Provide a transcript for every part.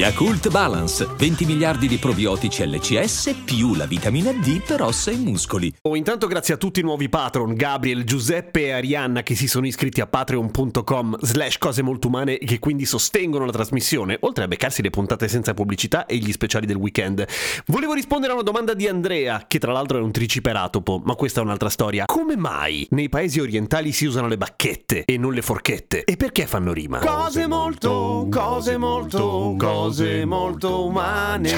Yakult Balance, 20 miliardi di probiotici LCS più la vitamina D per ossa e muscoli. Oh, intanto grazie a tutti i nuovi patron, Gabriel, Giuseppe e Arianna che si sono iscritti a patreon.com slash cose molto umane e che quindi sostengono la trasmissione, oltre a beccarsi le puntate senza pubblicità e gli speciali del weekend. Volevo rispondere a una domanda di Andrea, che tra l'altro è un triciperatopo, ma questa è un'altra storia. Come mai nei paesi orientali si usano le bacchette e non le forchette? E perché fanno rima? Cose molto, cose molto, cose molto umane.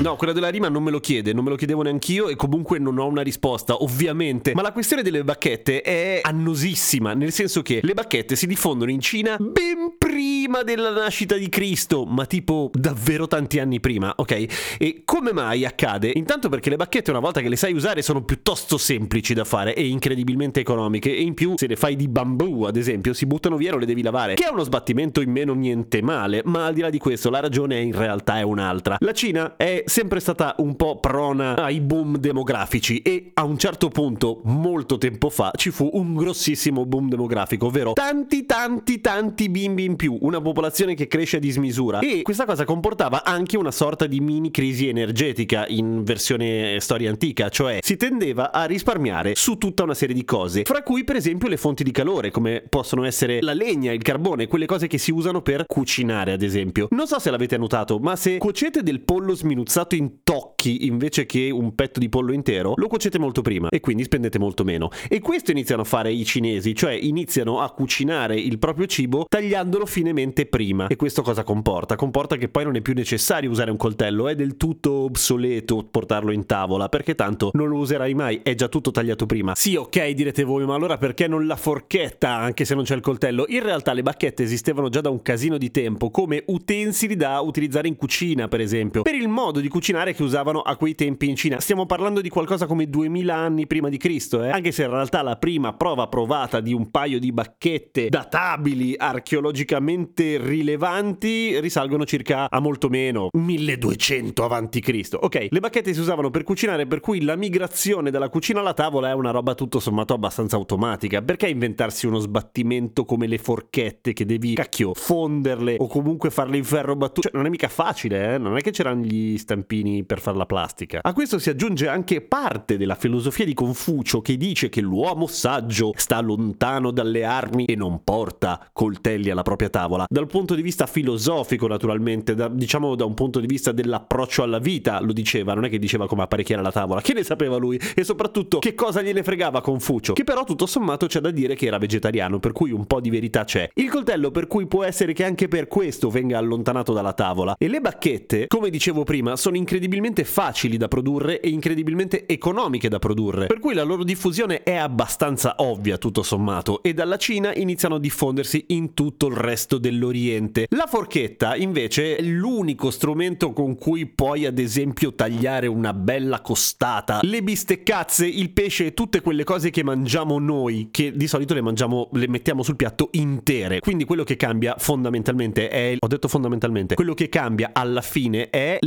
No, quella della rima non me lo chiede, non me lo chiedevo neanch'io e comunque non ho una risposta, ovviamente. Ma la questione delle bacchette è annosissima, nel senso che le bacchette si diffondono in Cina ben prima della nascita di Cristo, ma tipo davvero tanti anni prima, ok? E come mai accade? Intanto perché le bacchette una volta che le sai usare sono piuttosto semplici da fare e incredibilmente economiche e in più se le fai di bambù, ad esempio, si buttano via non le devi lavare, che è uno sbattimento in meno niente male, ma al di là di questo la ragione in realtà è un'altra. La Cina è sempre stata un po' prona ai boom demografici e a un certo punto, molto tempo fa, ci fu un grossissimo boom demografico, ovvero tanti tanti tanti bimbi in più, una popolazione che cresce a dismisura e questa cosa comportava anche una sorta di mini crisi energetica in versione storia antica, cioè si tendeva a risparmiare su tutta una serie di cose, fra cui per esempio le fonti di calore, come possono essere la legna, il carbone, quelle cose che si usano per cucinare, ad esempio. Non so se l'avete notato, ma se cuocete del pollo sminuzzato in tocchi invece che un petto di pollo intero, lo cuocete molto prima e quindi spendete molto meno. E questo iniziano a fare i cinesi, cioè iniziano a cucinare il proprio cibo tagliandolo finemente prima. E questo cosa comporta? Comporta che poi non è più necessario usare un coltello, è del tutto obsoleto portarlo in tavola, perché tanto non lo userai mai, è già tutto tagliato prima. Sì, ok, direte voi, ma allora perché non la forchetta anche se non c'è il coltello? In realtà le bacchette esistevano già da un casino di tempo come utensili da utilizzare in cucina, per esempio, per il modo di cucinare che usavano a quei tempi in Cina. Stiamo parlando di qualcosa come 2000 anni prima di Cristo, eh? anche se in realtà la prima prova provata di un paio di bacchette databili archeologicamente rilevanti risalgono circa a molto meno, 1200 avanti Cristo. Ok, le bacchette si usavano per cucinare, per cui la migrazione dalla cucina alla tavola è una roba tutto sommato abbastanza automatica. Perché inventarsi uno sbattimento come le forchette che devi, cacchio, fonderle o comunque farle in ferro battuto? Cioè, non è mica facile, eh? Non è che c'erano gli stampini per fare la plastica. A questo si aggiunge anche parte della filosofia di Confucio che dice che l'uomo saggio sta lontano dalle armi e non porta coltelli alla propria tavola. Dal punto di vista filosofico, naturalmente, da, diciamo da un punto di vista dell'approccio alla vita, lo diceva, non è che diceva come apparecchiare la tavola, che ne sapeva lui e soprattutto che cosa gliene fregava Confucio, che però tutto sommato c'è da dire che era vegetariano, per cui un po' di verità c'è. Il coltello per cui può essere che anche per questo venga allontanato dalla tavola e le bacchette, come dicevo prima, sono incredibilmente facili da produrre e incredibilmente economiche da produrre, per cui la loro diffusione è abbastanza ovvia tutto sommato e dalla Cina iniziano a diffondersi in tutto il resto dell'Oriente. La forchetta invece è l'unico strumento con cui puoi ad esempio tagliare una bella costata, le bisteccazze, il pesce e tutte quelle cose che mangiamo noi, che di solito le mangiamo, le mettiamo sul piatto intere. Quindi quello che cambia fondamentalmente è, ho detto fondamentalmente, quello che cambia alla fine è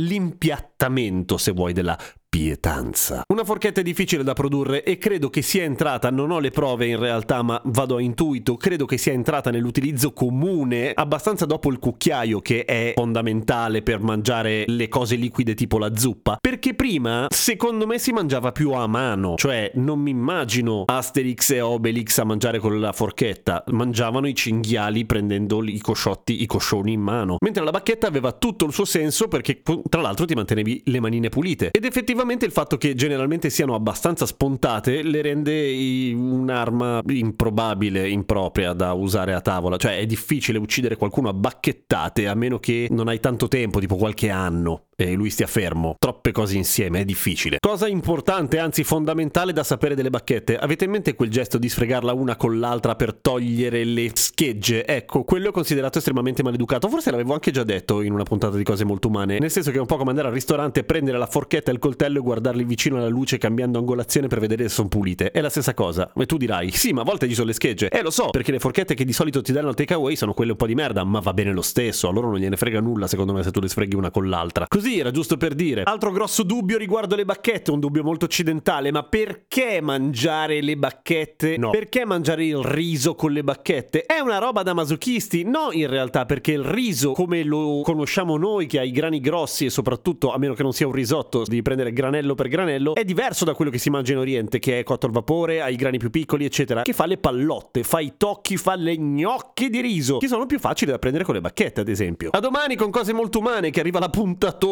l'impiattamento, se vuoi, della pietanza. Una forchetta è difficile da produrre e credo che sia entrata, non ho le prove in realtà, ma vado a intuito, credo che sia entrata nell'utilizzo comune abbastanza dopo il cucchiaio che è fondamentale per mangiare le cose liquide tipo la zuppa, perché prima secondo me si mangiava più a mano, cioè non mi immagino Asterix e Obelix a mangiare con la forchetta, mangiavano i cinghiali prendendo i cosciotti, i coscioni in mano, mentre la bacchetta aveva tutto il suo senso perché tra l'altro ti mantenevi le manine pulite. Ed effettivamente effettivamente il fatto che generalmente siano abbastanza spontate le rende un'arma improbabile, impropria da usare a tavola. Cioè è difficile uccidere qualcuno a bacchettate a meno che non hai tanto tempo, tipo qualche anno e lui stia fermo. Troppe cose insieme, è difficile. Cosa importante, anzi fondamentale da sapere delle bacchette. Avete in mente quel gesto di sfregarla una con l'altra per togliere le schegge? Ecco, quello è considerato estremamente maleducato. Forse l'avevo anche già detto in una puntata di cose molto umane. Nel senso che è un po' come andare al ristorante, prendere la forchetta e il coltello e guardarli vicino alla luce cambiando angolazione per vedere se sono pulite. È la stessa cosa. E tu dirai, sì, ma a volte ci sono le schegge. Eh, lo so, perché le forchette che di solito ti danno al takeaway sono quelle un po' di merda, ma va bene lo stesso. A loro non gliene frega nulla, secondo me, se tu le sfreghi una con l'altra. Così era giusto per dire. Altro grosso dubbio riguardo le bacchette, un dubbio molto occidentale, ma perché mangiare le bacchette? No. Perché mangiare il riso con le bacchette? È una roba da masochisti? No, in realtà, perché il riso, come lo conosciamo noi, che ha i grani grossi e soprattutto, a meno che non sia un risotto, devi prendere granello per granello, è diverso da quello che si mangia in Oriente, che è cotto al vapore, ha i grani più piccoli, eccetera, che fa le pallotte, fa i tocchi, fa le gnocche di riso, che sono più facili da prendere con le bacchette, ad esempio. A domani con cose molto umane, che arriva la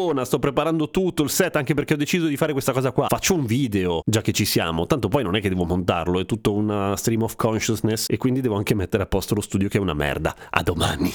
puntatona, sto preparando tutto il set anche perché ho deciso di fare questa cosa qua. Faccio un video, già che ci siamo, tanto poi non è che devo montarlo, è tutto una stream of consciousness e quindi devo anche mettere a posto lo studio che è una merda. A domani.